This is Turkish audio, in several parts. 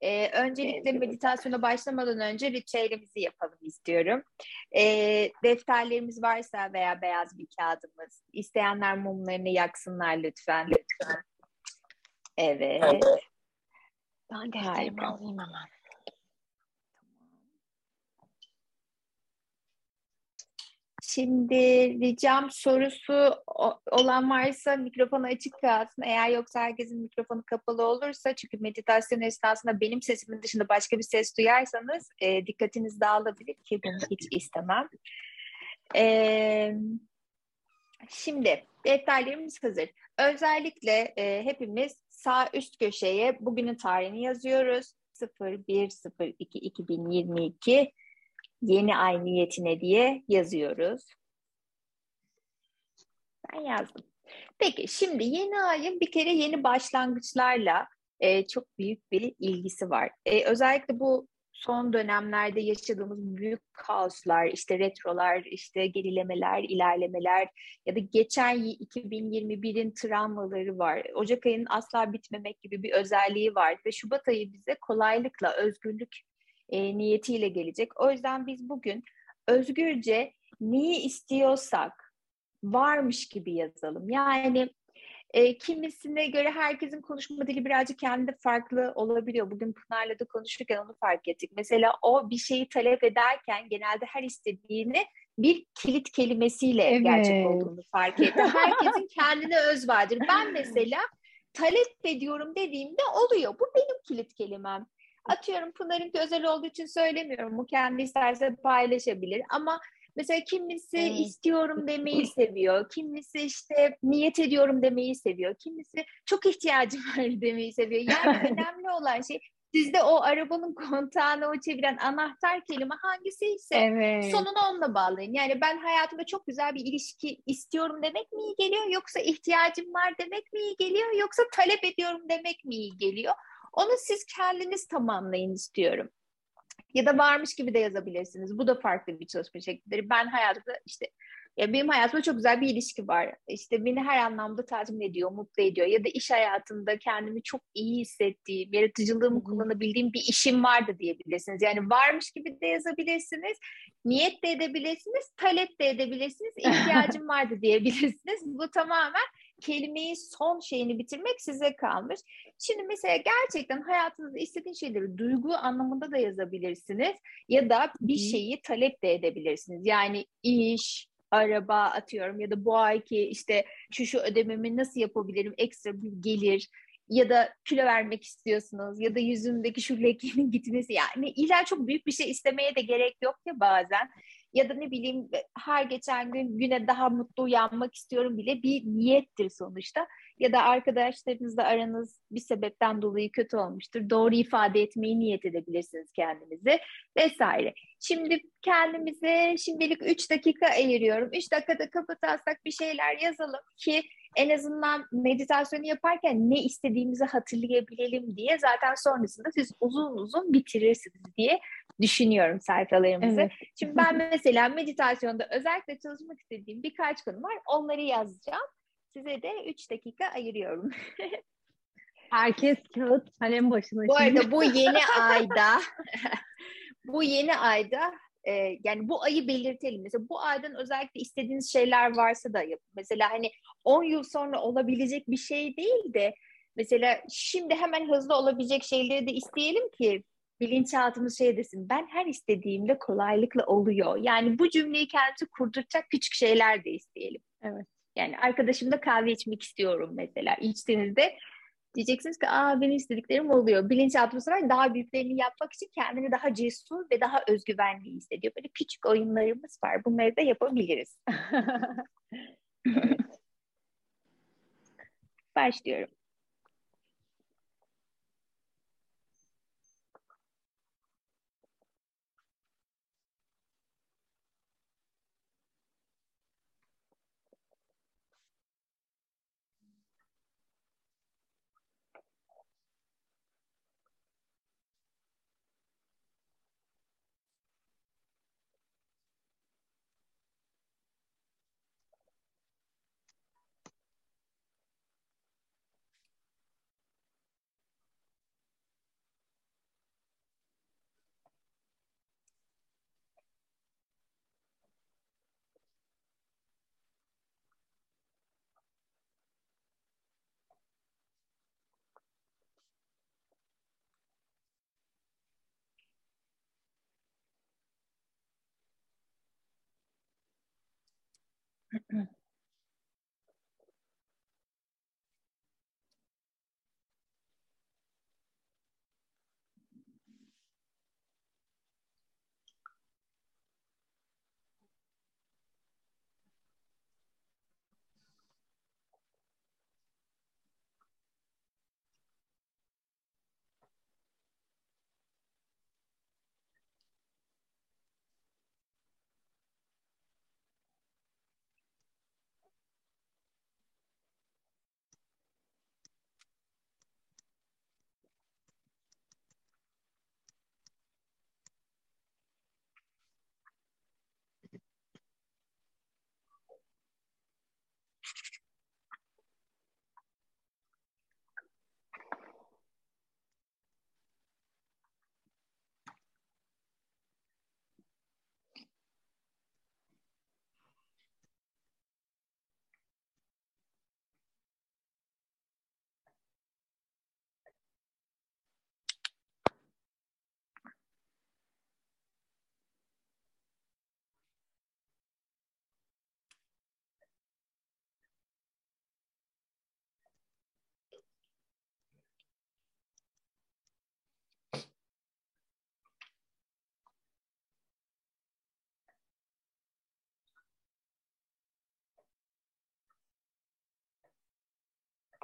Ee, öncelikle meditasyona başlamadan önce ritüelimizi yapalım istiyorum. Ee, defterlerimiz varsa veya beyaz bir kağıdımız, isteyenler mumlarını yaksınlar lütfen. Lütfen. Evet. Ben defterimi alayım hemen. Şimdi ricam sorusu olan varsa mikrofonu açık kalsın. Eğer yoksa herkesin mikrofonu kapalı olursa çünkü meditasyon esnasında benim sesimin dışında başka bir ses duyarsanız e, dikkatiniz dağılabilir ki bunu hiç istemem. E, şimdi defterlerimiz hazır. Özellikle e, hepimiz sağ üst köşeye bugünün tarihini yazıyoruz. 01.02.2022 yeni ay niyetine diye yazıyoruz. Ben yazdım. Peki şimdi yeni ayın bir kere yeni başlangıçlarla e, çok büyük bir ilgisi var. E, özellikle bu son dönemlerde yaşadığımız büyük kaoslar, işte retrolar, işte gerilemeler, ilerlemeler ya da geçen 2021'in travmaları var. Ocak ayının asla bitmemek gibi bir özelliği var ve Şubat ayı bize kolaylıkla özgürlük e, niyetiyle gelecek. O yüzden biz bugün özgürce neyi istiyorsak varmış gibi yazalım. Yani e, kimisine göre herkesin konuşma dili birazcık kendi farklı olabiliyor. Bugün Pınar'la da konuşurken onu fark ettik. Mesela o bir şeyi talep ederken genelde her istediğini bir kilit kelimesiyle evet. gerçek olduğunu fark etti. Herkesin kendine öz vardır. Ben mesela talep ediyorum dediğimde oluyor. Bu benim kilit kelimem. Atıyorum Pınar'ınki özel olduğu için söylemiyorum. Bu kendi isterse paylaşabilir. Ama mesela kimisi evet. istiyorum demeyi seviyor. Kimisi işte niyet ediyorum demeyi seviyor. Kimisi çok ihtiyacım var demeyi seviyor. Yani önemli olan şey sizde o arabanın kontağını o çeviren anahtar kelime hangisi ise evet. sonunu onunla bağlayın. Yani ben hayatımda çok güzel bir ilişki istiyorum demek mi iyi geliyor yoksa ihtiyacım var demek mi iyi geliyor yoksa talep ediyorum demek mi iyi geliyor? Onu siz kendiniz tamamlayın istiyorum. Ya da varmış gibi de yazabilirsiniz. Bu da farklı bir çalışma şeklidir. Ben hayatımda işte ya benim hayatımda çok güzel bir ilişki var. İşte beni her anlamda tatmin ediyor, mutlu ediyor. Ya da iş hayatında kendimi çok iyi hissettiğim, yaratıcılığımı kullanabildiğim bir işim vardı diyebilirsiniz. Yani varmış gibi de yazabilirsiniz, niyet de edebilirsiniz, talep de edebilirsiniz, ihtiyacım vardı diyebilirsiniz. Bu tamamen kelimeyi son şeyini bitirmek size kalmış. Şimdi mesela gerçekten hayatınızda istediğin şeyleri duygu anlamında da yazabilirsiniz ya da bir şeyi talep de edebilirsiniz. Yani iş, araba atıyorum ya da bu ayki işte şu şu ödememi nasıl yapabilirim ekstra bir gelir ya da kilo vermek istiyorsunuz ya da yüzümdeki şu lekenin gitmesi yani illa çok büyük bir şey istemeye de gerek yok ya bazen ya da ne bileyim her geçen gün güne daha mutlu uyanmak istiyorum bile bir niyettir sonuçta. Ya da arkadaşlarınızla aranız bir sebepten dolayı kötü olmuştur. Doğru ifade etmeyi niyet edebilirsiniz kendinize vesaire. Şimdi kendimize şimdilik 3 dakika ayırıyorum. 3 dakikada kapatarsak bir şeyler yazalım ki en azından meditasyonu yaparken ne istediğimizi hatırlayabilelim diye zaten sonrasında siz uzun uzun bitirirsiniz diye düşünüyorum sayfalarımızı. Evet. Şimdi ben mesela meditasyonda özellikle çalışmak istediğim birkaç konu var. Onları yazacağım. Size de 3 dakika ayırıyorum. Herkes kağıt kalem başına. Bu arada bu yeni ayda bu yeni ayda e, yani bu ayı belirtelim. Mesela bu aydan özellikle istediğiniz şeyler varsa da yapın. Mesela hani 10 yıl sonra olabilecek bir şey değil de mesela şimdi hemen hızlı olabilecek şeyleri de isteyelim ki bilinçaltımız şey desin. Ben her istediğimde kolaylıkla oluyor. Yani bu cümleyi kendisi kurduracak küçük şeyler de isteyelim. Evet. Yani arkadaşımla kahve içmek istiyorum mesela. İçtiğinizde Diyeceksiniz ki aa benim istediklerim oluyor. Bilinçaltı bu sefer daha büyüklerini yapmak için kendini daha cesur ve daha özgüvenli hissediyor. Böyle küçük oyunlarımız var. Bunları da yapabiliriz. Başlıyorum. Mm-hmm.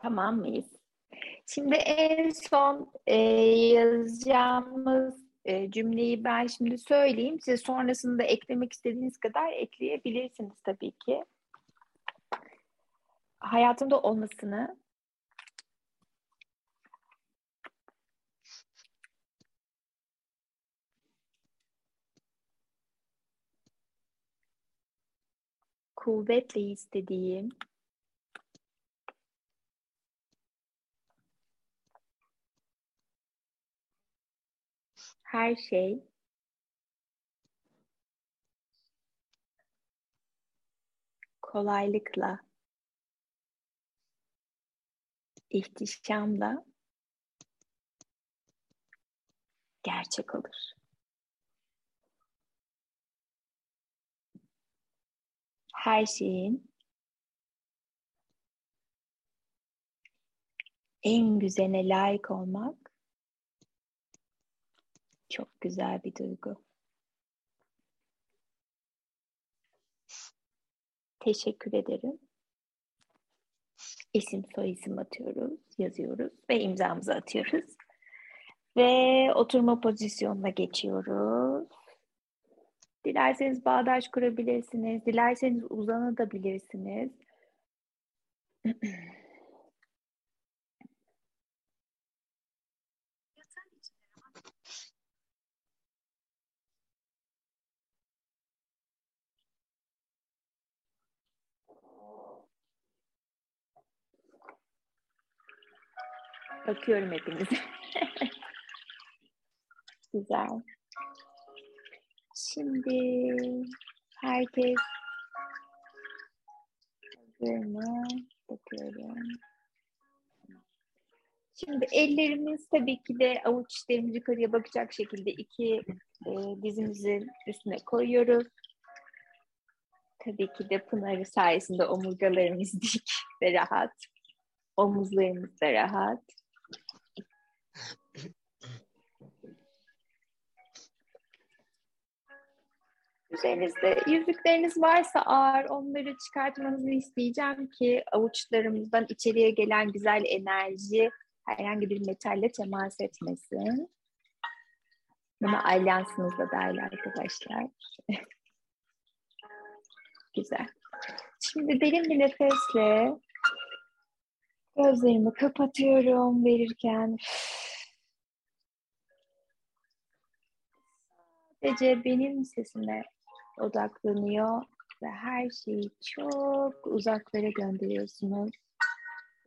Tamam mıyız? Şimdi en son e, yazacağımız e, cümleyi ben şimdi söyleyeyim. Size sonrasında eklemek istediğiniz kadar ekleyebilirsiniz tabii ki. Hayatımda olmasını kuvvetle istediğim her şey kolaylıkla, ihtişamla gerçek olur. Her şeyin en güzeline layık olmak çok güzel bir duygu. Teşekkür ederim. İsim soy isim atıyoruz, yazıyoruz ve imzamızı atıyoruz. Ve oturma pozisyonuna geçiyoruz. Dilerseniz bağdaş kurabilirsiniz, dilerseniz uzanabilirsiniz. Bakıyorum hepinize. Güzel. Şimdi herkes hazır mı? Bakıyorum. Şimdi ellerimiz tabii ki de avuç içlerimiz yukarıya bakacak şekilde iki e, dizimizin üstüne koyuyoruz. Tabii ki de Pınar'ı sayesinde omurgalarımız dik ve rahat. Omuzlarımız da rahat. Üzerinizde yüzükleriniz varsa ağır onları çıkartmanızı isteyeceğim ki avuçlarımızdan içeriye gelen güzel enerji herhangi bir metalle temas etmesin. Buna alyansınız da dahil arkadaşlar. güzel. Şimdi derin bir nefesle gözlerimi kapatıyorum verirken. Sadece benim sesime odaklanıyor ve her şeyi çok uzaklara gönderiyorsunuz.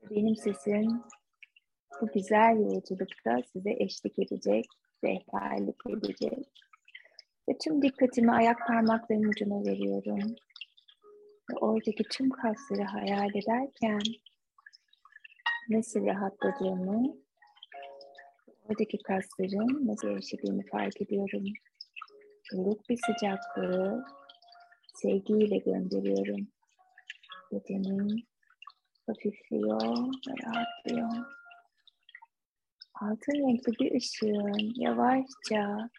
Benim sesim bu güzel yolculukta size eşlik edecek, rehberlik edecek. Ve tüm dikkatimi ayak parmaklarımın ucuna veriyorum. Ve oradaki tüm kasları hayal ederken nasıl rahatladığımı, oradaki kasların nasıl yaşadığını fark ediyorum ılık bir sıcaklığı sevgiyle gönderiyorum. Bedenin hafifliyor ve rahatlıyor. Altın renkli bir ışığın yavaşça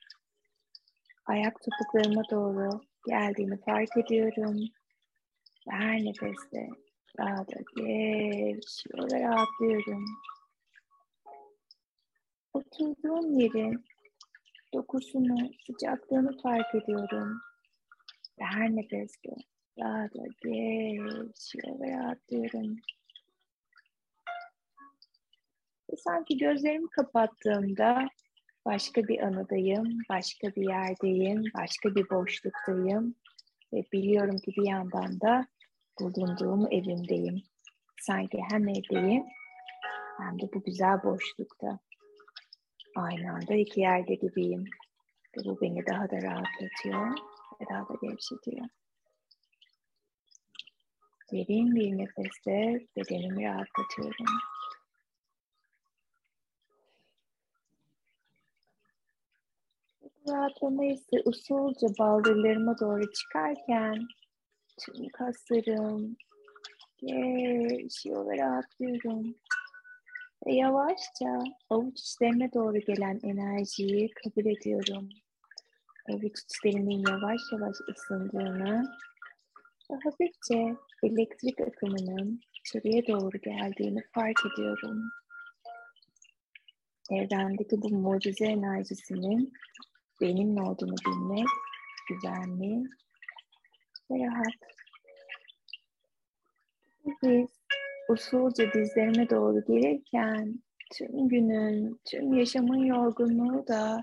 ayak topuklarıma doğru geldiğini fark ediyorum. Ve her nefeste daha da gevşiyor ve rahatlıyorum. Oturduğum yerin dokusunu, sıcaklığını fark ediyorum. Ve her nefeste daha da gevşiyor ve rahatlıyorum. Ve sanki gözlerimi kapattığımda başka bir anıdayım, başka bir yerdeyim, başka bir boşluktayım. Ve biliyorum ki bir yandan da bulunduğum evimdeyim. Sanki hem evdeyim hem de bu güzel boşlukta. Aynı anda iki yerde gibiyim. Ve bu beni daha da rahatlatıyor ve daha da gevşetiyor. Derin bir nefeste bedenimi rahatlatıyorum. Rahatlama hissi usulca baldırlarıma doğru çıkarken tüm kaslarım gevşiyor ve rahatlıyorum. Ve yavaşça avuç içlerime doğru gelen enerjiyi kabul ediyorum. Avuç içlerimin yavaş yavaş ısındığını ve hafifçe elektrik akımının içeriye doğru geldiğini fark ediyorum. Evrendeki bu mucize enerjisinin benimle olduğunu bilmek güvenli ve rahat. Biz usulca dizlerime doğru gelirken tüm günün, tüm yaşamın yorgunluğu da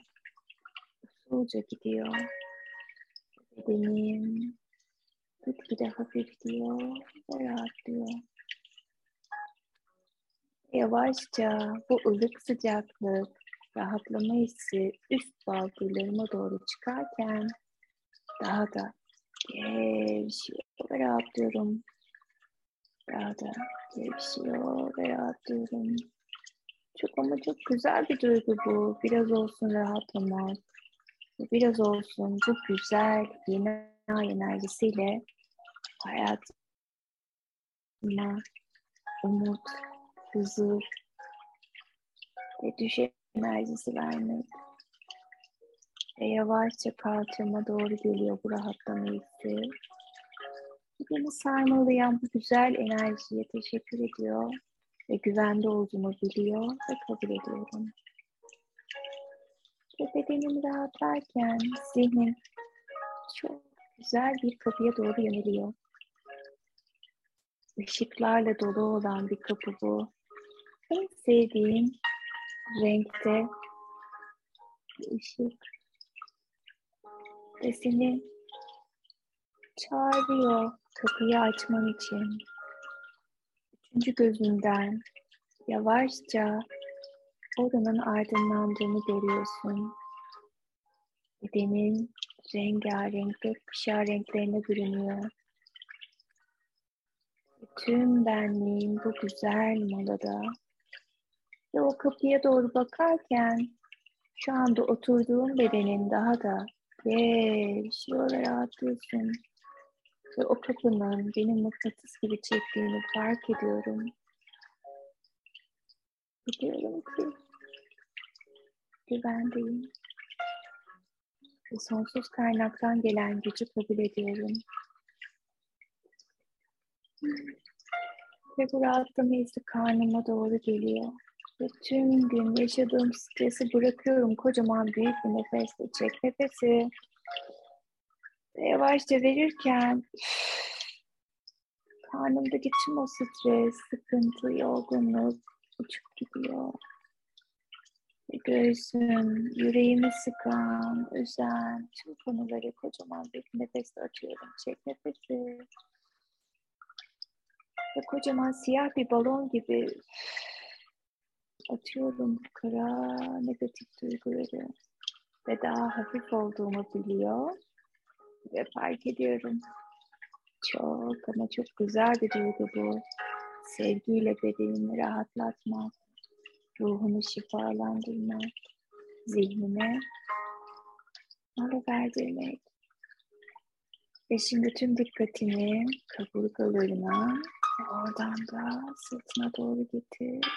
usulca gidiyor. Bedenim gitgide hafifliyor ve rahatlıyor. Yavaşça bu ılık sıcaklık, rahatlama hissi üst baldırlarıma doğru çıkarken daha da gevşiyor ve rahatlıyorum. Daha da gevşiyor ve rahatlıyorum. Çok ama çok güzel bir duygu bu. Biraz olsun rahatlamak. Biraz olsun bu güzel yeni ay enerjisiyle hayatıma umut, huzur ve düşe enerjisi vermek. Ve yavaşça kalçama doğru geliyor bu rahatlama hissi. Beni sarmalayan bu güzel enerjiye teşekkür ediyor ve güvende olduğumu biliyor ve kabul ediyorum. Ve bedenim rahatlarken zihnim çok güzel bir kapıya doğru yöneliyor. Işıklarla dolu olan bir kapı bu. En sevdiğim renkte ışık ve seni çağırıyor kapıyı açman için. Üçüncü gözünden yavaşça odanın aydınlandığını görüyorsun. Bedenin rengarenk gökkuşağı renklerine bürünüyor. Tüm benliğin bu güzel molada ve o kapıya doğru bakarken şu anda oturduğun bedenin daha da gevşiyor ve rahatlıyorsun. Ve o kapının beni mıknatıs gibi çektiğini fark ediyorum. Biliyorum ki güvendeyim. Ve sonsuz kaynaktan gelen gücü kabul ediyorum. Ve bu rahatlama hissi karnıma doğru geliyor. Ve tüm gün yaşadığım stresi bırakıyorum. Kocaman büyük bir nefesle çek nefesi. Ve yavaşça verirken karnımdaki tüm o stres, sıkıntı, yorgunluk uçup gidiyor. Ve göğsüm, yüreğimi sıkan, üzen tüm konuları kocaman bir nefesle açıyorum. Çek nefesi. Ve kocaman siyah bir balon gibi atıyorum bu kara negatif duyguları ve daha hafif olduğumu biliyor ve fark ediyorum. Çok ama çok güzel bir duygu bu. Sevgiyle bedenini rahatlatmak, ruhunu şifalandırmak, zihnine mola verdirmek. Ve şimdi tüm dikkatini kaburgalarına oradan da sırtına doğru getir.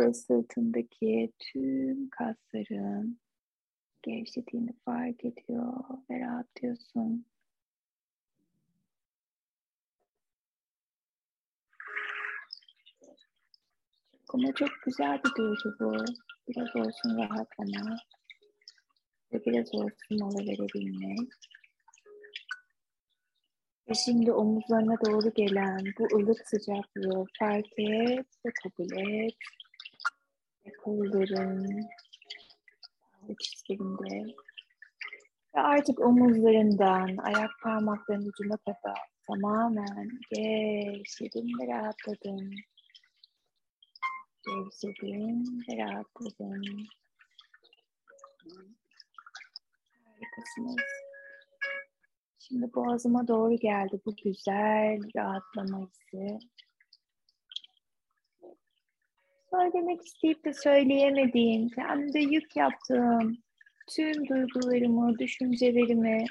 Ve sırtındaki tüm kasların gevşediğini fark ediyor ve rahatlıyorsun. Ama çok güzel bir duygu bu. Biraz olsun rahatlama ve biraz olsun mola verebilmek. Ve şimdi omuzlarına doğru gelen bu ılık sıcaklığı fark et ve kabul et. Ve kolların içlerinde ve artık omuzlarından ayak parmaklarının ucuna kadar tamamen gevşedin ve rahatladın. Gevşedin ve rahatladın. Harikasınız. Şimdi boğazıma doğru geldi bu güzel rahatlama hissi. Söylemek isteyip de söyleyemediğim, kendimde yük yaptığım tüm duygularımı, düşüncelerimi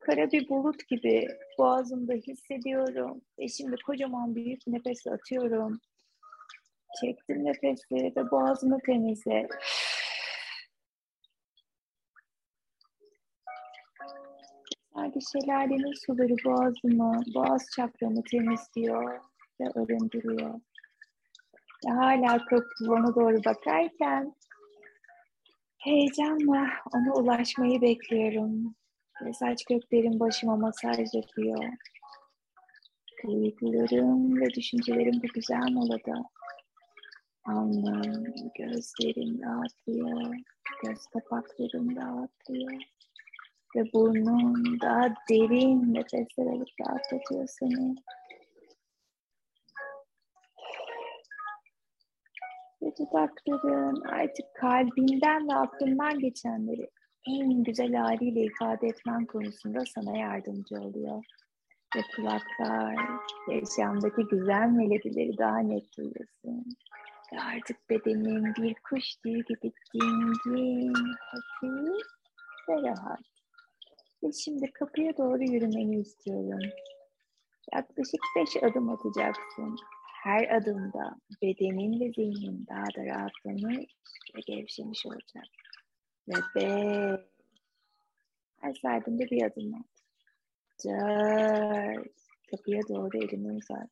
kara bir bulut gibi boğazımda hissediyorum. Ve şimdi kocaman büyük nefes atıyorum. Çektim nefesi ve boğazımı temizle. Sadece şelalenin suları boğazımı, boğaz çakramı temizliyor ve arındırıyor. Hala köprü bana doğru bakarken heyecanla ona ulaşmayı bekliyorum. Ve saç köklerim başıma masaj yapıyor. Duygularım ve düşüncelerim bu güzel molada. Alnım, gözlerim rahatlıyor. Göz kapaklarım rahatlıyor. Ve burnun daha derin nefesler alıp rahatlatıyor seni. Ve dudakların artık kalbinden ve aklından geçenleri en güzel haliyle ifade etmen konusunda sana yardımcı oluyor. Ve kulaklar, yaşamdaki güzel melodileri daha net duyuyorsun. Ve artık bedenin bir kuş tüyü gibi dingin, hafif ve rahat. Ve şimdi kapıya doğru yürümeni istiyorum. Yaklaşık beş adım atacaksın. Her adımda bedenin ve zihnin daha da rahatlamış ve gevşemiş olacak. Ve beş. Her saydığında bir adım at. Dört. Kapıya doğru elini uzat.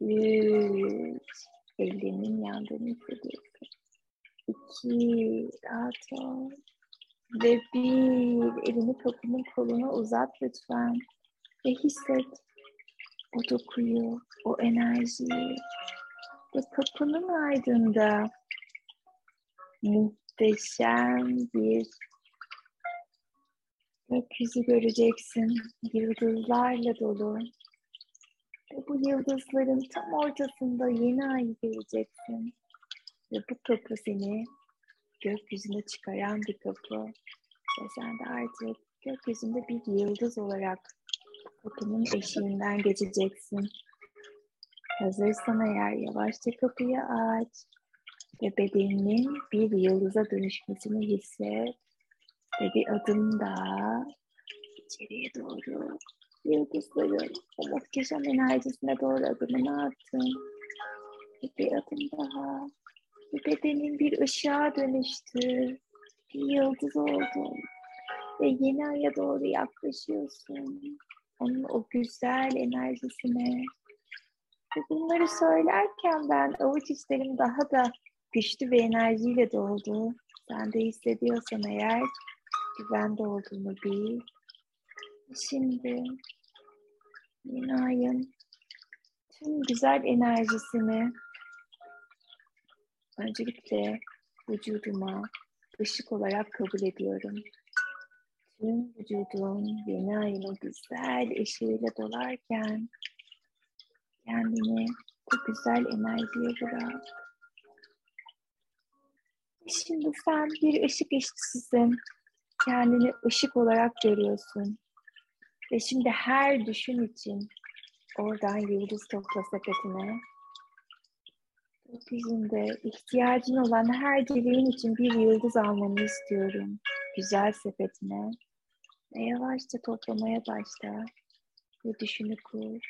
Üç. Ellerinin yandığını hissediyorsun. İki. Rahat ol. Ve bir elini kapının koluna uzat lütfen. Ve hisset o dokuyu, o enerjiyi. Ve kapının ardında muhteşem bir gökyüzü göreceksin. Yıldızlarla dolu. Ve bu yıldızların tam ortasında yeni ay göreceksin. Ve bu kapı seni gökyüzüne çıkaran bir kapı. Ve sen de artık gökyüzünde bir yıldız olarak kapının eşiğinden geçeceksin. Hazırsan eğer yavaşça kapıyı aç ve bedeninin bir yıldıza dönüşmesini hisset ve bir adım daha içeriye doğru yıldızların o muhteşem enerjisine doğru adımını attın. Ve bir adım daha ve bedenin bir ışığa dönüştü. Bir yıldız oldun ve yeni aya doğru yaklaşıyorsun. Onun o güzel enerjisine. Ve bunları söylerken ben avuç içlerim daha da güçlü bir enerjiyle doldu. Sen de hissediyorsan eğer güvende olduğunu bil. Şimdi yeni ayın tüm güzel enerjisini öncelikle vücuduma ışık olarak kabul ediyorum. Tüm vücudun yeni ayın o güzel ışığıyla dolarken kendini bu güzel enerjiye bırak. Şimdi sen bir ışık işçisisin. Kendini ışık olarak görüyorsun. Ve şimdi her düşün için oradan yıldız topla sepetine Gökyüzünde ihtiyacın olan her dileğin için bir yıldız almanı istiyorum. Güzel sepetine. Ve yavaşça toplamaya başla. Ve düşünü kur.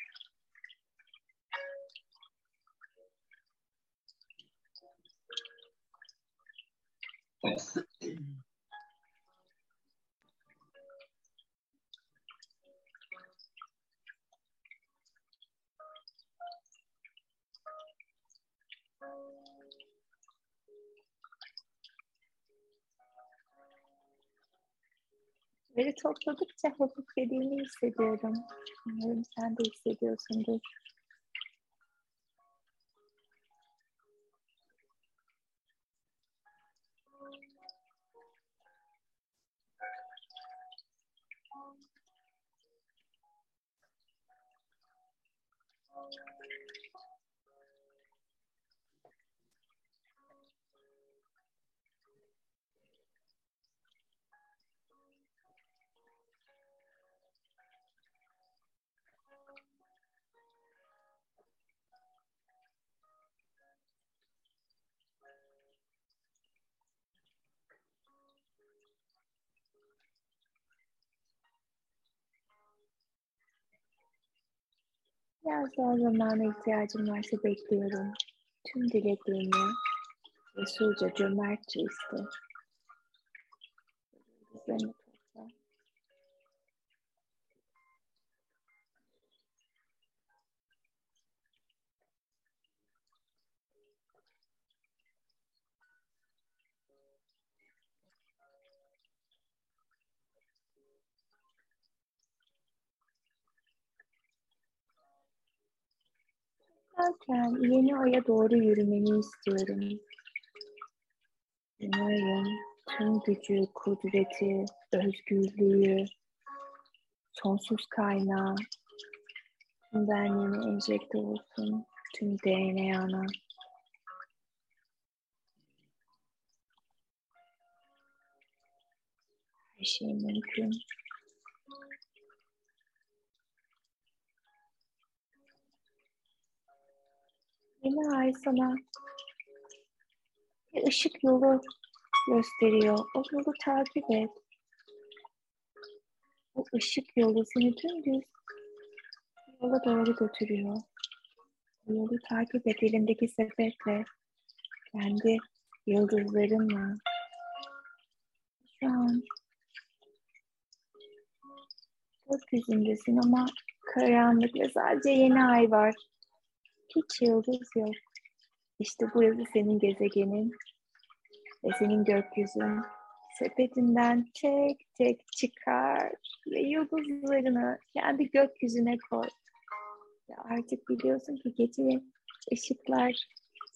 Veri topladıkça hafiflediğini hissediyorum. Umarım sen de hissediyorsundur. Biraz daha zamana ihtiyacım varsa bekliyorum. Tüm dileklerimi Resulca cömertçe iste. Üzerine topla. Derken yeni aya doğru yürümeni istiyorum. Yeni tüm gücü, kudreti, özgürlüğü, sonsuz kaynağı, tüm benliğine enjekte olsun, tüm DNA'na. Her şey mümkün. Yeni ay sana bir ışık yolu gösteriyor. O yolu takip et. O ışık yolu seni dümdüz yola doğru götürüyor. O yolu takip et elindeki sepetle. Kendi yıldızlarınla. Şu an gökyüzündesin ama karanlık ve sadece yeni ay var. Hiç yıldız yok. İşte burası senin gezegenin ve senin gökyüzün. Sepetinden tek tek çıkar ve yıldızlarını kendi gökyüzüne koy. Ve artık biliyorsun ki gece ışıklar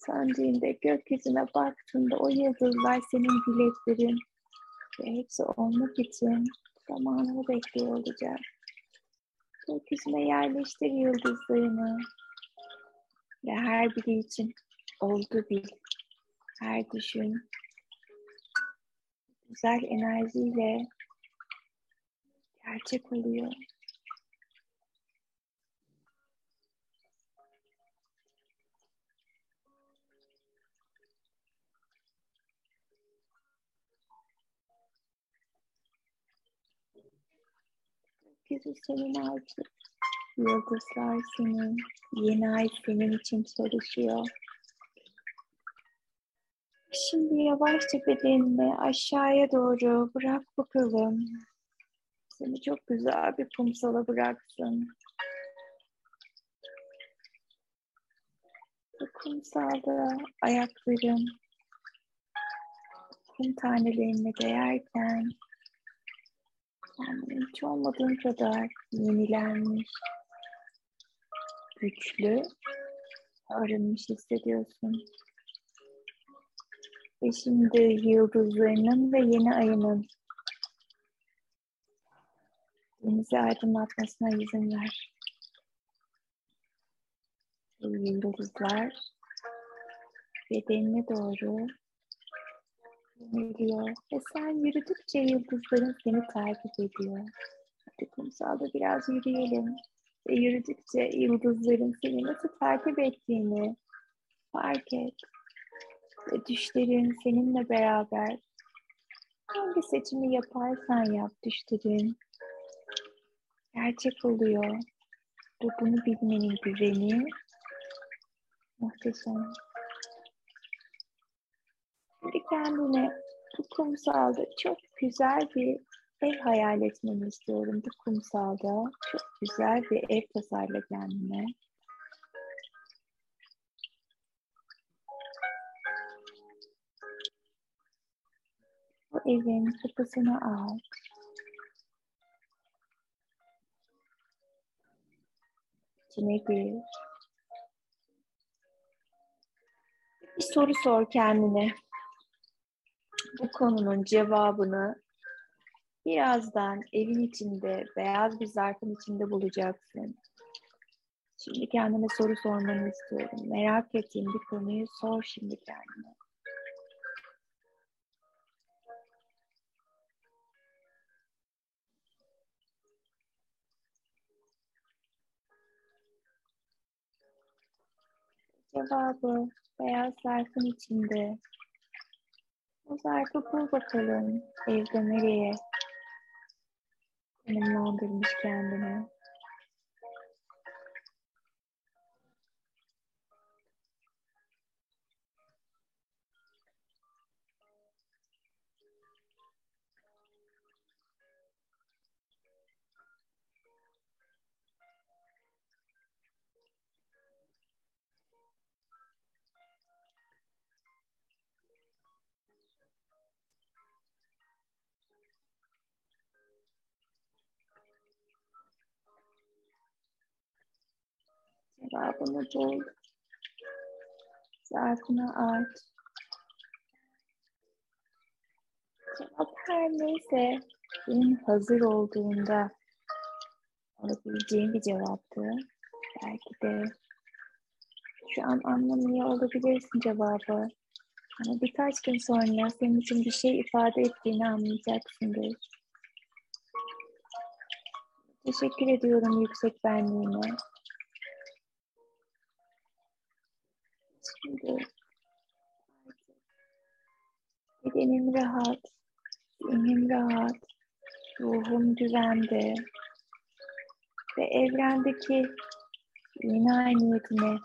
söndüğünde gökyüzüne baktığında o yıldızlar senin dileklerin ve hepsi olmak için zamanını bekliyor olacak. Gökyüzüne yerleştir yıldızlarını ve her biri için oldu bil. Her düşün güzel enerjiyle gerçek oluyor. Gökyüzü senin artık. Yıldızlar senin. Yeni ay senin için çalışıyor. Şimdi yavaşça bedenini aşağıya doğru bırak bakalım. Seni çok güzel bir kumsala bıraksın. Bu kumsalda ayakların kum tanelerine değerken kendini hiç olmadığın kadar yenilenmiş, güçlü, arınmış hissediyorsun. Ve şimdi yıldızlarının ve yeni ayının denizi aydınlatmasına izin ver. Ve yıldızlar bedenine doğru yöneliyor. Ve sen yürüdükçe yıldızların seni takip ediyor. Hadi kumsalda biraz yürüyelim. Yürüdükçe yıldızların seni nasıl takip ettiğini fark et ve düşlerin seninle beraber hangi seçimi yaparsan yap düşlerin gerçek oluyor. Ve bunu bilmenin güveni muhteşem. Şimdi kendine bu kumsalda çok güzel bir ev hayal etmeni istiyorum. Bu kumsalda çok güzel bir ev tasarla kendine. Bu evin kapısını al. İçine gir. Bir soru sor kendine. Bu konunun cevabını birazdan evin içinde, beyaz bir zarfın içinde bulacaksın. Şimdi kendine soru sormanı istiyorum. Merak ettiğin bir konuyu sor şimdi kendine. Cevabı beyaz zarfın içinde. O zarfı bul bakalım evde nereye konumlandırmış kendini. Cevabını bul. Zarfını aç. Cevap her neyse senin hazır olduğunda alabileceğin bir cevaptı. Belki de şu an anlamıyor olabilirsin cevabı. Ama birkaç gün sonra senin için bir şey ifade ettiğini anlayacaksındır. Teşekkür ediyorum yüksek benliğine. Şimdi bedenim rahat, zihnim rahat, ruhum güvende ve evrendeki yeni niyetine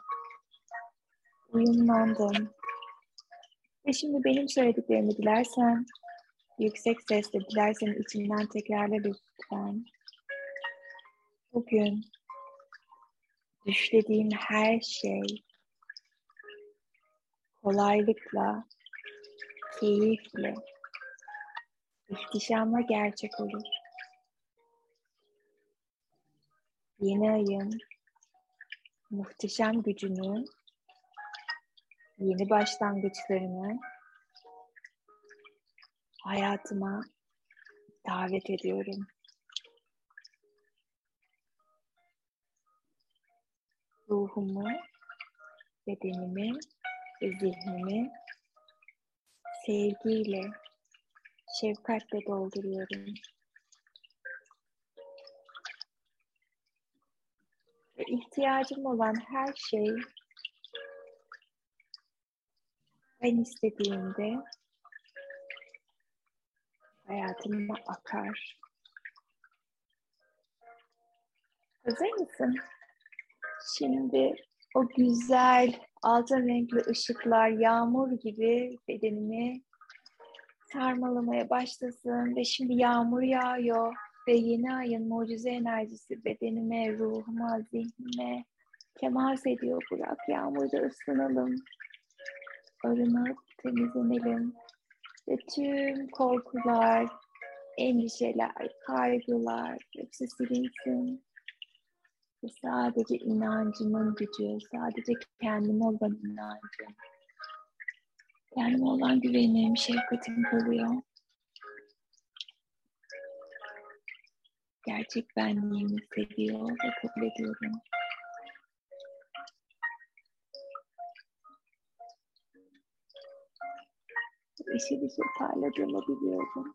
uyumlandım. Ve şimdi benim söylediklerimi dilersen, yüksek sesle dilersen içinden tekrarla lütfen. Bugün düşlediğim her şey kolaylıkla, keyifle, ihtişamla gerçek olur. Yeni ayın muhteşem gücünü, yeni başlangıçlarını hayatıma davet ediyorum. Ruhumu, bedenimi ve zihnimi sevgiyle, şefkatle dolduruyorum. Ve ihtiyacım olan her şey ben istediğimde hayatıma akar. Hazır mısın? Şimdi o güzel altın renkli ışıklar yağmur gibi bedenimi sarmalamaya başlasın ve şimdi yağmur yağıyor ve yeni ayın mucize enerjisi bedenime, ruhuma, zihnime temas ediyor. Bırak yağmurda ısınalım, arınıp temizlenelim ve tüm korkular, endişeler, kaygılar hepsi silinsin. Ve sadece inancımın gücü, sadece kendime olan inancım, kendime olan güvenim, şefkatim kalıyor. Gerçek benliğimi seviyor ve kabul ediyorum. Işıl ışıl parladığımı biliyorum.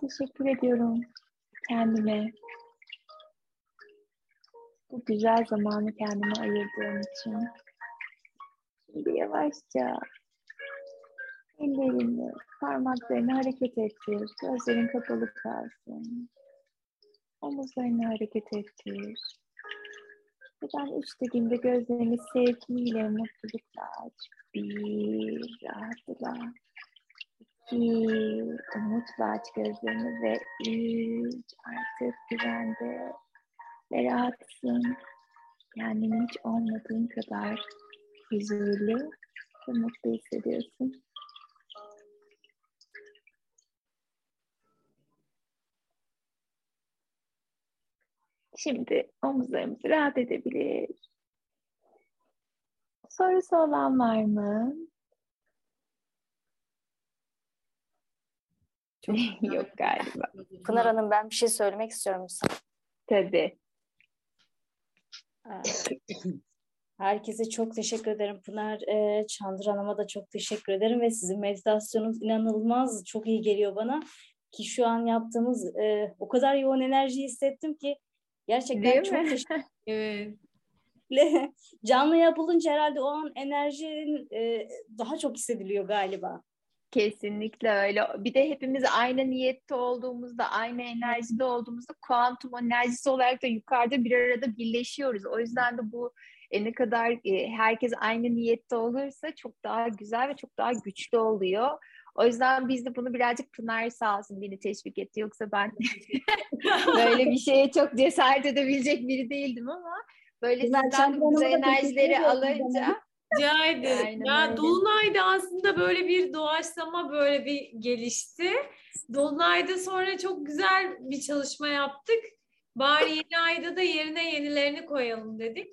Teşekkür ediyorum kendime bu güzel zamanı kendime ayırdığım için. Şimdi yavaşça Ellerini, parmaklarını hareket ettir. Gözlerin kapalı kalsın. Omuzlarını hareket ettir. Ben üç dediğimde gözlerini sevgiyle, mutlulukla aç. Bir, rahatla. İki, umutla aç gözlerini ve üç, artık güvende ve rahatsın. Kendini hiç olmadığın kadar huzurlu ve mutlu hissediyorsun. Şimdi omuzlarımızı rahat edebilir. Sorusu olan var mı? Çok Yok galiba. Pınar Hanım ben bir şey söylemek istiyorum sana. Tabii. Herkese çok teşekkür ederim Pınar. Ee, Çandır Hanım'a da çok teşekkür ederim ve sizin meditasyonunuz inanılmaz çok iyi geliyor bana. Ki şu an yaptığımız e, o kadar yoğun enerji hissettim ki gerçekten Değil çok mi? teşekkür Evet. Canlı yapılınca herhalde o an enerjinin e, daha çok hissediliyor galiba. Kesinlikle öyle. Bir de hepimiz aynı niyette olduğumuzda, aynı enerjide olduğumuzda kuantum enerjisi olarak da yukarıda bir arada birleşiyoruz. O yüzden de bu e, ne kadar e, herkes aynı niyette olursa çok daha güzel ve çok daha güçlü oluyor. O yüzden biz de bunu birazcık Pınar sağ olsun beni teşvik etti. Yoksa ben böyle bir şeye çok cesaret edebilecek biri değildim ama böyle Güzel, sizden de bu güzel enerjileri alınca. Rica ederim. Ya öyle. Dolunay'da aslında böyle bir doğaçlama böyle bir gelişti. Dolunay'da sonra çok güzel bir çalışma yaptık. Bari yeni ayda da yerine yenilerini koyalım dedik.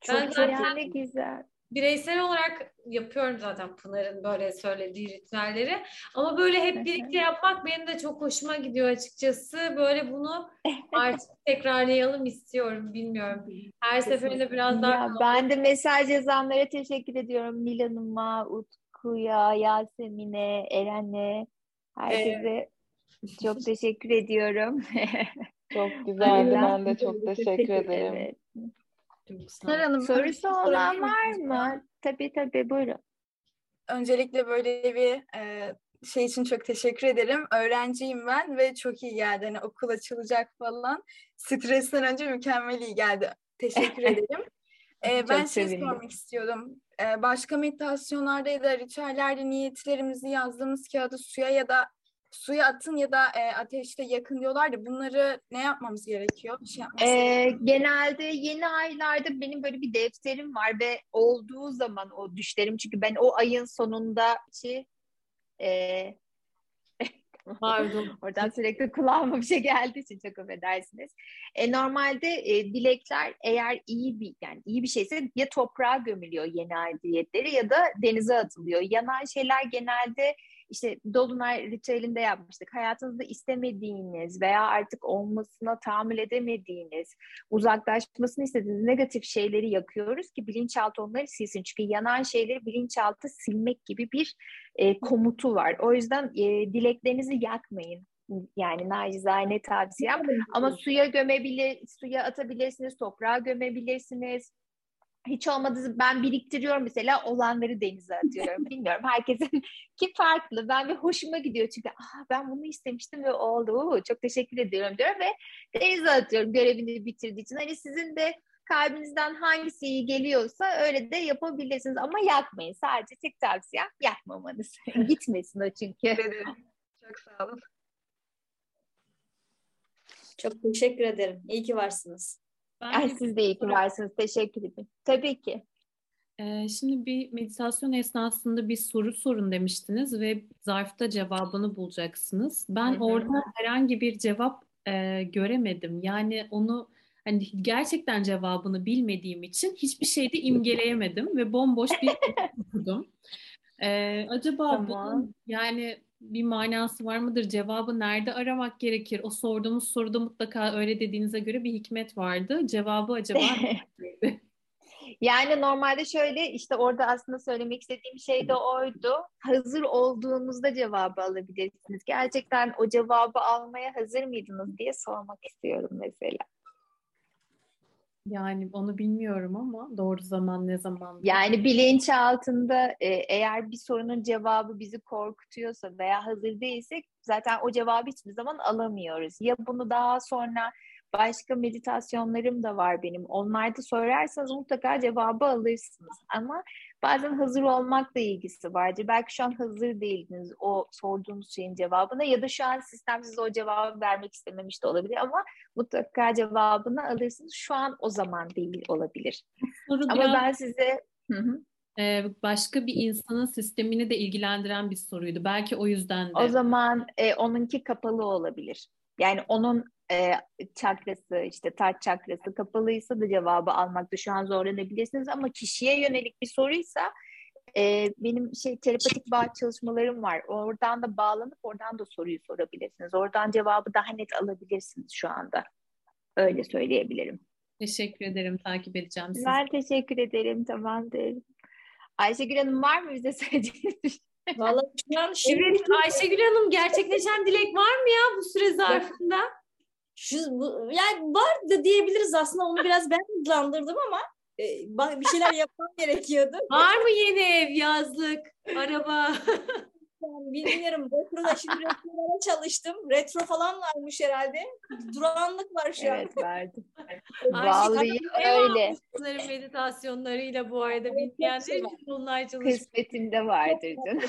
Çok Ben zaten- güzel. Bireysel olarak yapıyorum zaten Pınar'ın böyle söylediği ritüelleri. Ama böyle hep birlikte yapmak benim de çok hoşuma gidiyor açıkçası. Böyle bunu artık tekrarlayalım istiyorum. Bilmiyorum. Her seferinde biraz daha Ya ben de mesaj yazanlara teşekkür ediyorum. Milan'ıma, Utku'ya, Yasemin'e, Eren'e, herkese çok teşekkür ediyorum. Çok güzeldi. Ben Ben de çok teşekkür ederim. Evet. Ol. Hanım, Sorusu olan var mı? Tabii tabii buyurun. Öncelikle böyle bir e, şey için çok teşekkür ederim. Öğrenciyim ben ve çok iyi geldi. Hani okul açılacak falan. Stresten önce mükemmel iyi geldi. Teşekkür ederim. E, ben şey sormak istiyordum. E, başka meditasyonlarda ya da ritüellerde niyetlerimizi yazdığımız kağıdı suya ya da suya atın ya da e, ateşte yakın diyorlardı. Bunları ne yapmamız gerekiyor? Bir şey yapmamız Ee, genelde yeni aylarda benim böyle bir defterim var ve olduğu zaman o düşlerim çünkü ben o ayın sonunda şey e, Pardon. Oradan sürekli kulağıma bir şey geldiği için çok affedersiniz. E, normalde e, dilekler eğer iyi bir yani iyi bir şeyse ya toprağa gömülüyor yeni ay dilekleri ya da denize atılıyor. Yanan şeyler genelde işte Dolunay ritüelinde yapmıştık. Hayatınızda istemediğiniz veya artık olmasına tahammül edemediğiniz, uzaklaşmasını istediğiniz negatif şeyleri yakıyoruz ki bilinçaltı onları silsin. Çünkü yanan şeyleri bilinçaltı silmek gibi bir e, komutu var. O yüzden e, dileklerinizi yakmayın. Yani nacizane tavsiyem. Ama suya gömebilir, suya atabilirsiniz, toprağa gömebilirsiniz. Hiç olmadı ben biriktiriyorum mesela olanları denize atıyorum. Bilmiyorum herkesin ki farklı. Ben bir hoşuma gidiyor çünkü Aa, ben bunu istemiştim ve oldu. Oo, çok teşekkür ediyorum diyorum ve denize atıyorum görevini bitirdiği için. Hani sizin de kalbinizden hangisi iyi geliyorsa öyle de yapabilirsiniz ama yakmayın. Sadece tek tavsiyem yakmamanız. Gitmesin o çünkü. Çok sağ olun. Çok teşekkür ederim. İyi ki varsınız. Ben Ay, de- siz de iyi ki varsınız. Teşekkür ederim. Tabii ki. Ee, şimdi bir meditasyon esnasında bir soru sorun demiştiniz ve zarfta cevabını bulacaksınız. Ben Hı hı. orada herhangi bir cevap e, göremedim. Yani onu hani gerçekten cevabını bilmediğim için hiçbir şeyde imgeleyemedim ve bomboş bir okudum. Ee, acaba Tamam. bunun yani bir manası var mıdır? Cevabı nerede aramak gerekir? O sorduğumuz soruda mutlaka öyle dediğinize göre bir hikmet vardı. Cevabı acaba? Yani normalde şöyle işte orada aslında söylemek istediğim şey de oydu. Hazır olduğunuzda cevabı alabilirsiniz. Gerçekten o cevabı almaya hazır mıydınız diye sormak istiyorum mesela. Yani onu bilmiyorum ama doğru zaman ne zaman? Yani bilinç altında e, eğer bir sorunun cevabı bizi korkutuyorsa veya hazır değilsek zaten o cevabı hiçbir zaman alamıyoruz. Ya bunu daha sonra başka meditasyonlarım da var benim. Onlarda sorarsanız mutlaka cevabı alırsınız. Ama bazen hazır olmakla ilgisi vardır. Belki şu an hazır değildiniz o sorduğunuz şeyin cevabına ya da şu an sistem size o cevabı vermek istememiş de olabilir ama mutlaka cevabını alırsınız. Şu an o zaman değil olabilir. Soru Ama biraz, ben size Hı hı. e, başka bir insanın sistemini de ilgilendiren bir soruydu. Belki o yüzden de. o zaman e, onunki kapalı olabilir. Yani onun e, çakrası işte taç çakrası kapalıysa da cevabı almakta şu an zorlanabilirsiniz ama kişiye yönelik bir soruysa e, benim şey telepatik bağ çalışmalarım var. Oradan da bağlanıp oradan da soruyu sorabilirsiniz. Oradan cevabı daha net alabilirsiniz şu anda. Öyle söyleyebilirim. Teşekkür ederim. Takip edeceğim sizi. Ben teşekkür ederim. Tamamdır. Ayşegül Hanım var mı bize söyleyeceğiniz şey? Vallahi şu an şimdi Evet Ayşegül Hanım gerçekleşen dilek var mı ya bu süre zarfında? şu bu, yani var da diyebiliriz aslında onu biraz ben hızlandırdım ama e, bir şeyler yapmam gerekiyordu. Var mı yeni ev, yazlık, araba? Yani bilmiyorum. Retro'da şimdi retrolara çalıştım. Retro falan varmış herhalde. Durağanlık var şu an. Evet. Ayşegül Vallahi Hanım, öyle. Bunların meditasyonlarıyla bu arada bilmeyenler için dolunay çalışması. Kısmetinde vardır canım.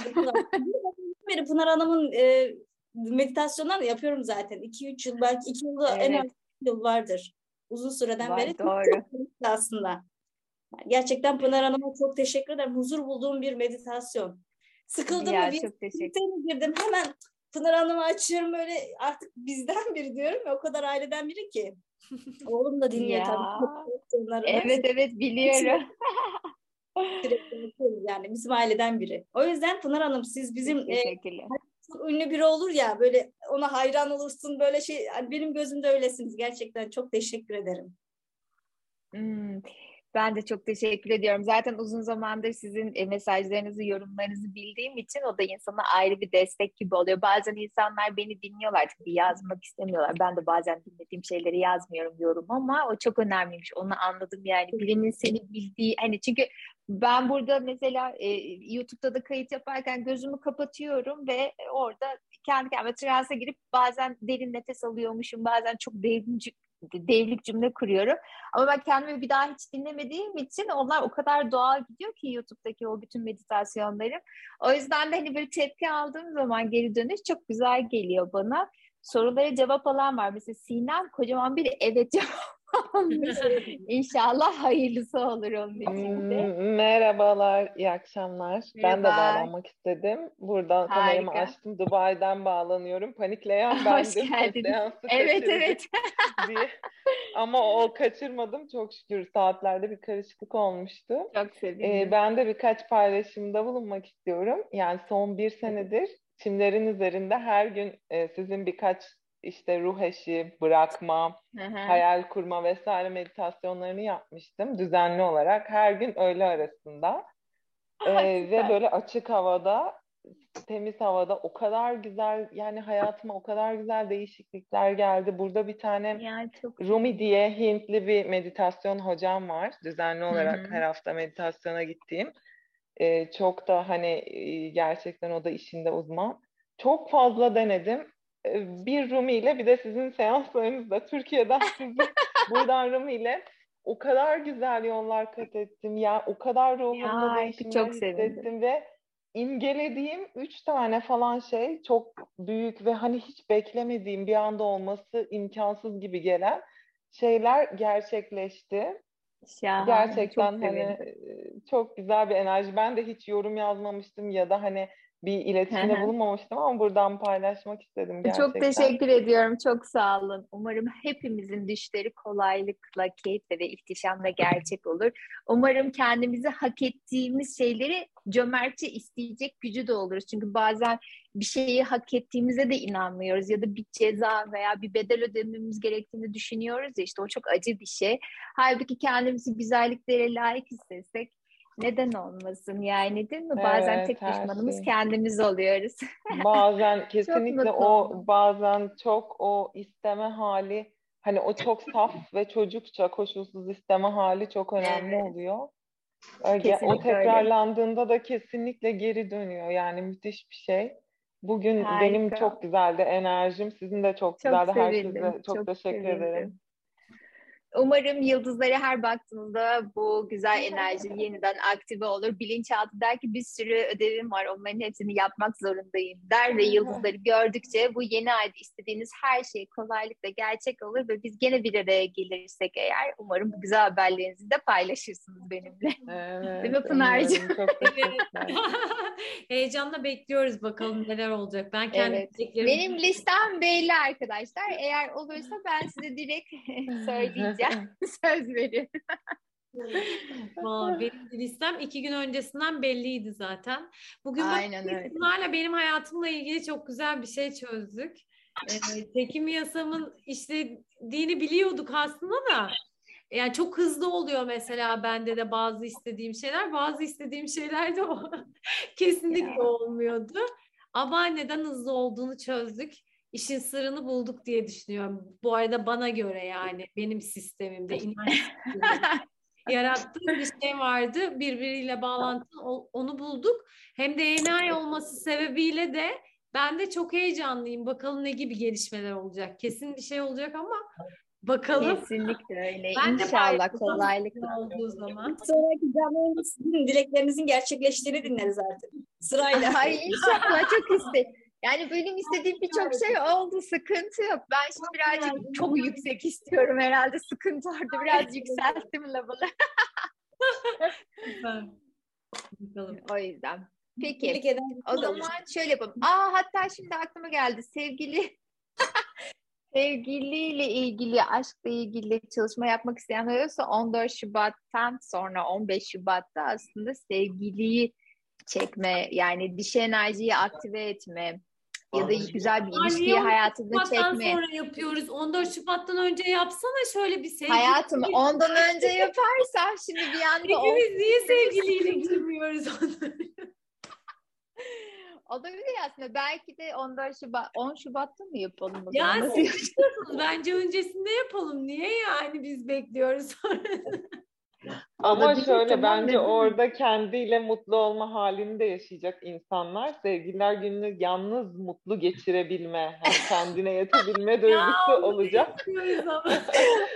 Pınar Hanım'ın e, meditasyonlarını yapıyorum zaten. 2-3 yıl belki 2 yılda en Evet. az iki yıl vardır. Uzun süreden Var, beri. doğru. aslında. Gerçekten Pınar Hanım'a çok teşekkür ederim. Huzur bulduğum bir meditasyon. Sıkıldım Ya mı bir çok teşekkür girdim. Hemen Pınar Hanım'ı açıyorum öyle artık bizden biri diyorum ya o kadar aileden biri ki. Oğlum da dinliyor tabii. Evet evet biliyorum. yani bizim aileden biri. O yüzden Pınar Hanım siz bizim e, ünlü biri olur ya böyle ona hayran olursun böyle şey yani benim gözümde öylesiniz gerçekten çok teşekkür ederim. Hmm, Ben de çok teşekkür ediyorum. Zaten uzun zamandır sizin e, mesajlarınızı, yorumlarınızı bildiğim için o da insana ayrı bir destek gibi oluyor. Bazen insanlar beni dinliyorlar çünkü yazmak istemiyorlar. Ben de bazen dinlediğim şeyleri yazmıyorum yorum ama o çok önemliymiş. Onu anladım yani. Birinin seni bildiği hani çünkü ben burada mesela e, YouTube'da da kayıt yaparken gözümü kapatıyorum ve orada kendi kendime transa girip bazen derin nefes alıyormuşum, bazen çok derin cü- devlik cümle kuruyorum. Ama ben kendimi bir daha hiç dinlemediğim için onlar o kadar doğal gidiyor ki YouTube'daki o bütün meditasyonlarım. O yüzden de hani böyle tepki aldığım zaman geri dönüş çok güzel geliyor bana. Sorulara cevap alan var. Mesela Sinem kocaman bir evet cevap almış. İnşallah hayırlısı olur onun için de. M- Merhabalar, iyi akşamlar. Ben de Merhaba. bağlanmak istedim. Buradan kameramı Harika. açtım. Dubai'den bağlanıyorum. Panikleyen bendim. Hoş geldiniz. Evet evet. diye. Ama o kaçırmadım. Çok şükür saatlerde bir karışıklık olmuştu. Çok sevindim. Ee, ben de birkaç paylaşımda bulunmak istiyorum. Yani son bir senedir çimlerin üzerinde her gün e, sizin birkaç işte ruh eşi, bırakma, Hı hı. hayal kurma vesaire meditasyonlarını yapmıştım düzenli olarak her gün öğle arasında Ee, ve böyle açık havada temiz havada o kadar güzel yani hayatıma o kadar güzel değişiklikler geldi. Burada bir tane Yani çok Rumi diye Hintli bir meditasyon hocam var. Düzenli olarak hı. her hafta meditasyona gittiğim. Ee, çok da hani e, gerçekten o da işinde uzman. Çok fazla denedim. Ee, bir Rumi ile bir de sizin seanslarınızda Türkiye'den sizi buradan Rumi ile o kadar güzel yollar kat ettim. Ya o kadar ruhumda değişimler çok sevindim. hissettim ve imgelediğim üç tane falan şey çok büyük ve hani hiç beklemediğim bir anda olması imkansız gibi gelen şeyler gerçekleşti. Şahane. Gerçekten çok hani sevindim. e, çok güzel bir enerji. Ben de hiç yorum yazmamıştım ya da hani bir iletişimde bulunmamıştım ama buradan paylaşmak istedim gerçekten. Çok teşekkür ediyorum. Çok sağ olun. Umarım hepimizin düşleri kolaylıkla, keyifle ve ihtişamla gerçek olur. Umarım kendimizi hak ettiğimiz şeyleri cömertçe isteyecek gücü de oluruz. Çünkü bazen bir şeyi hak ettiğimize de inanmıyoruz ya da bir ceza veya bir bedel ödememiz gerektiğini düşünüyoruz ya işte o çok acı bir şey. Halbuki kendimizi güzelliklere layık hissetsek neden olmasın yani değil mi? Bazen Evet, tek düşmanımız şey. kendimiz oluyoruz. Bazen kesinlikle o bazen çok o isteme hali hani o çok saf ve çocukça koşulsuz isteme hali çok önemli Evet. oluyor. Öyle, o Kesinlikle öyle. tekrarlandığında da kesinlikle geri dönüyor. Yani müthiş bir şey. Bugün benim Harika. çok güzeldi enerjim. Sizin de çok Çok güzeldi. sevindim. Herkese çok, çok teşekkür sevindim. ederim. Umarım yıldızlara her baktığınızda bu güzel enerji yeniden aktive olur. Bilinçaltı der ki bir sürü ödevim var, onların hepsini yapmak zorundayım der ve yıldızları gördükçe bu yeni ayda istediğiniz her şey kolaylıkla gerçek olur ve biz gene bir araya gelirsek eğer umarım bu güzel haberlerinizi de paylaşırsınız benimle. Evet, Değil mi Pınar'cığım? Heyecanla bekliyoruz bakalım neler olacak. Ben kendi Evet. Benim listem belli arkadaşlar. Eğer olursa ben size direkt söyleyeceğim. Söz veriyorum. Valla benim listem iki gün öncesinden belliydi zaten. Bugün Aynen. Pınar'la benim hayatımla ilgili çok güzel bir şey çözdük. Ee, çekim yasamın işlediğini biliyorduk aslında da. Yani çok hızlı oluyor mesela bende de bazı istediğim şeyler. Bazı istediğim şeyler de o kesinlikle Ya. olmuyordu. Ama neden hızlı olduğunu çözdük. İşin sırrını bulduk diye düşünüyorum. Bu arada bana göre yani benim sistemimde inanç yarattığım bir şey vardı. Birbiriyle bağlantılı o- onu bulduk. Hem de yeni olması sebebiyle de ben de çok heyecanlıyım. Bakalım ne gibi gelişmeler olacak. Kesin bir şey olacak ama bakalım Kesinlikle öyle. Ben İnşallah kolaylıkla. olduğu zaman. Sonraki canlı dileklerinizin gerçekleştiğini dinleriz artık. Sırayla. Ay inşallah çok iste. Yani benim istediğim birçok şey oldu. Sıkıntı yok. Ben şimdi birazcık çok yüksek istiyorum herhalde. Sıkıntı orada. Biraz yükselttim level'ı. Bakalım. O yüzden. Peki. O zaman şöyle yapalım. Aa hatta şimdi aklıma geldi. Sevgili sevgiliyle ilgili, aşkla ilgili çalışma yapmak isteyen olursa 14 Şubat'tan sonra 15 Şubat'ta aslında sevgiliyi çekme, yani dişi enerjiyi aktive etme ya da güzel bir ilişkiyi on- hayatında çekme. sonra yapıyoruz. 14 Şubat'tan önce yapsana şöyle bir sevgili. Hayatım ondan önce yaparsam şimdi bir anda o, Hepimiz niye sevgiliyle girmiyoruz olabilir aslında. Belki de 14 Şubat, 10 Şubat'ta mı yapalım o Ya zaman? Siz. Bence öncesinde yapalım. Niye yani biz bekliyoruz sonra? Ama Olabilir, şöyle bence neden orada kendiyle mutlu olma halini de yaşayacak insanlar. Sevgililer gününü yalnız mutlu geçirebilme, hani kendine yetebilme duygusu olacak. Bekliyoruz ama.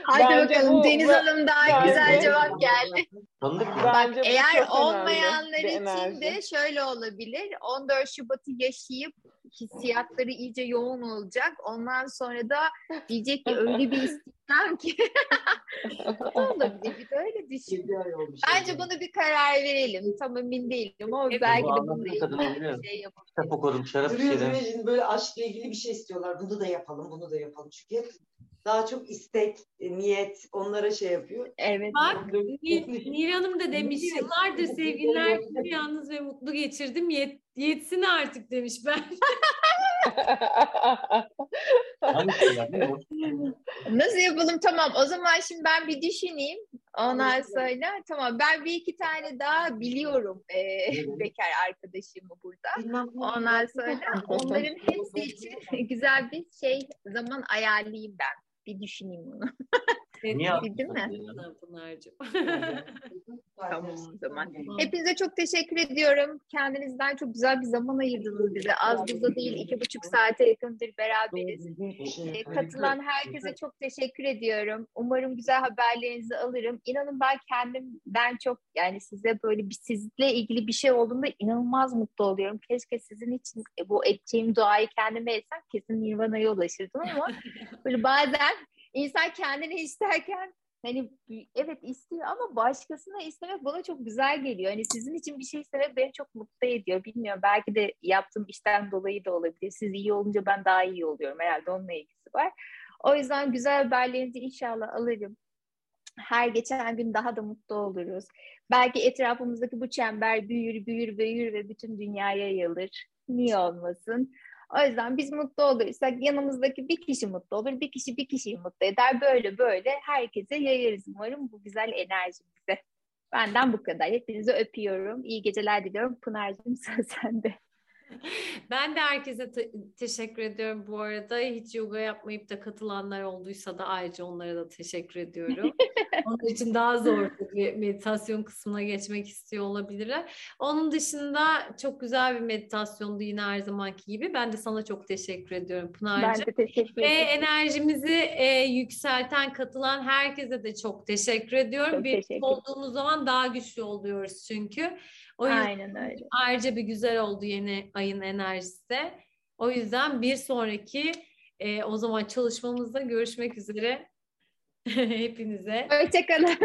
Hadi Bence bakalım bu- Deniz bu- Hanım daha bence- güzel cevap geldi. Bak Bence bu eğer olmayanlar için enerji. de şöyle olabilir. 14 Şubat'ı yaşayıp hissiyatları iyice yoğun olacak. Ondan sonra da diyecek ki öyle bir istemem ki. o da olabilir. Bir de öyle düşün. Bence bunu bir karar verelim. Tam emin değilim ama Evet, belki bu de bununla ilgili bir şey yapalım. Kitap okudum şarap şimdi böyle aşkla ilgili bir şey istiyorlar. Bunu da yapalım, bunu da yapalım. Çünkü hep daha çok istek, e, niyet onlara şey yapıyor. Evet. Bak Ni- Nil Hanım da demiş yıllardır sevgililer yalnız ve mutlu geçirdim. Yet, yetsin artık demiş ben. Nasıl yapalım? Tamam. O zaman şimdi ben bir düşüneyim. Ondan sonra tamam. Ben bir iki tane daha biliyorum e, bekar arkadaşımı burada. Ondan sonra onların hepsi için güzel bir şey zaman ayarlayayım ben. Bir düşüneyim bunu. Niye Bildin mi? yaptın? Pınar'cığım. Tamam o zaman. Hepinize çok teşekkür ediyorum. Kendinizden çok güzel bir zaman ayırdınız bize. Az buzda değil iki buçuk saate yakındır beraberiz. Ee, katılan herkese çok teşekkür ediyorum. Umarım güzel haberlerinizi alırım. İnanın ben kendimden çok yani size böyle bir sizle ilgili bir şey olduğunda inanılmaz mutlu oluyorum. Keşke sizin için e, bu edeceğim duayı kendime etsem kesin Nirvana'ya ulaşırdım ama böyle bazen insan kendini isterken hani evet istiyor ama başkasına istemek bana çok güzel geliyor. Hani sizin için bir şey istemek beni çok mutlu ediyor. Bilmiyorum belki de yaptığım işten dolayı da olabilir. Siz iyi olunca ben daha iyi oluyorum. Herhalde onunla ilgisi var. O yüzden güzel haberlerinizi inşallah alırım. Her geçen gün daha da mutlu oluruz. Belki etrafımızdaki bu çember büyür, büyür, büyür ve bütün dünyaya yayılır. Niye olmasın? O yüzden biz mutlu olursak yanımızdaki bir kişi mutlu olur, bir kişi bir kişiyi mutlu eder. Böyle böyle herkese yayarız umarım bu güzel enerjimizi. Benden bu kadar. Hepinizi öpüyorum. İyi geceler diliyorum. Pınar'cığım söz sende. Ben de herkese te- teşekkür ediyorum bu arada. Hiç yoga yapmayıp da katılanlar olduysa da ayrıca onlara da teşekkür ediyorum. Onun için daha zor bir meditasyon kısmına geçmek istiyor olabilirler. Onun dışında çok güzel bir meditasyondu yine her zamanki gibi. Ben de sana çok teşekkür ediyorum Ben Pınar'cığım. de teşekkür Ve ederim. enerjimizi e, yükselten, katılan herkese de çok teşekkür ediyorum. Çok Birlikte olduğumuz zaman daha güçlü oluyoruz çünkü. O yüzden Aynen öyle. ayrıca bir güzel oldu yeni ayın enerjisi de. O yüzden bir sonraki e, o zaman çalışmamızda görüşmek üzere. Hepinize Hoşçakalın.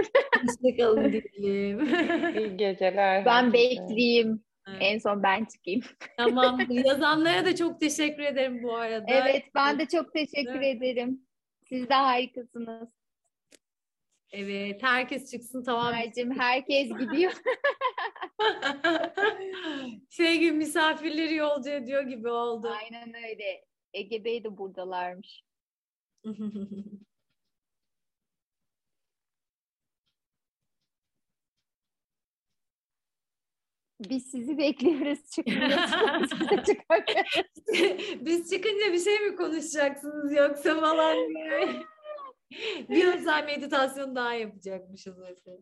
hoşçakalın diyelim. İyi geceler. Ben herkese. bekleyeyim. Evet. En son ben çıkayım. tamam. Yazanlara da çok teşekkür ederim bu arada. Evet ben de çok teşekkür Evet. ederim. Siz de harikasınız. Evet, herkes çıksın tamam. Mercim herkes gidiyor. şey gibi misafirleri yolcu ediyor gibi oldu. Aynen öyle. Ege Bey de buradalarmış. Biz sizi bekliyoruz. Çıkmıyorsunuz. Biz çıkınca bir şey mi konuşacaksınız yoksa falan diye. bir özel meditasyon daha yapacakmışız mesela.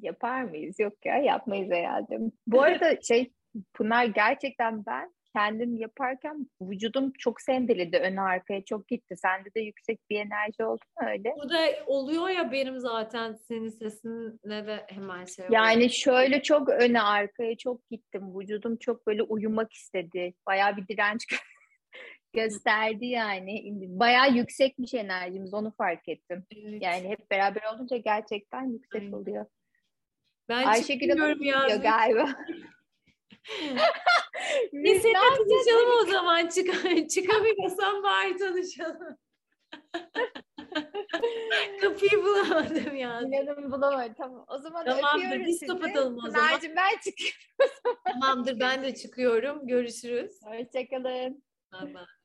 Yapar mıyız? Yok ya yapmayız herhalde. Bu arada şey Pınar gerçekten ben kendim yaparken vücudum çok sendeledi ön arkaya çok gitti. Sende de yüksek bir enerji oldu mu öyle? Burada oluyor ya benim zaten senin sesinle de hemen şey oluyor. Yani şöyle çok öne arkaya çok gittim. Vücudum çok böyle uyumak istedi. Bayağı bir direnç gösterdi yani. Bayağı yüksekmiş enerjimiz onu fark ettim. Evet. Yani hep beraber olunca gerçekten yüksek Aynen. oluyor. ben Ayşegül Hanım yazmış. galiba. Biz seninle tanışalım o zaman. Çık çıkamıyorsan bari tanışalım. Kapıyı bulamadım ya. İnanın bulamadım. Tamam. O zaman Tamamdır, biz sizi. kapatalım o zaman. Pınar'cığım ben çıkıyorum. Tamamdır ben de çıkıyorum. Görüşürüz. Hoşçakalın. Bye bye.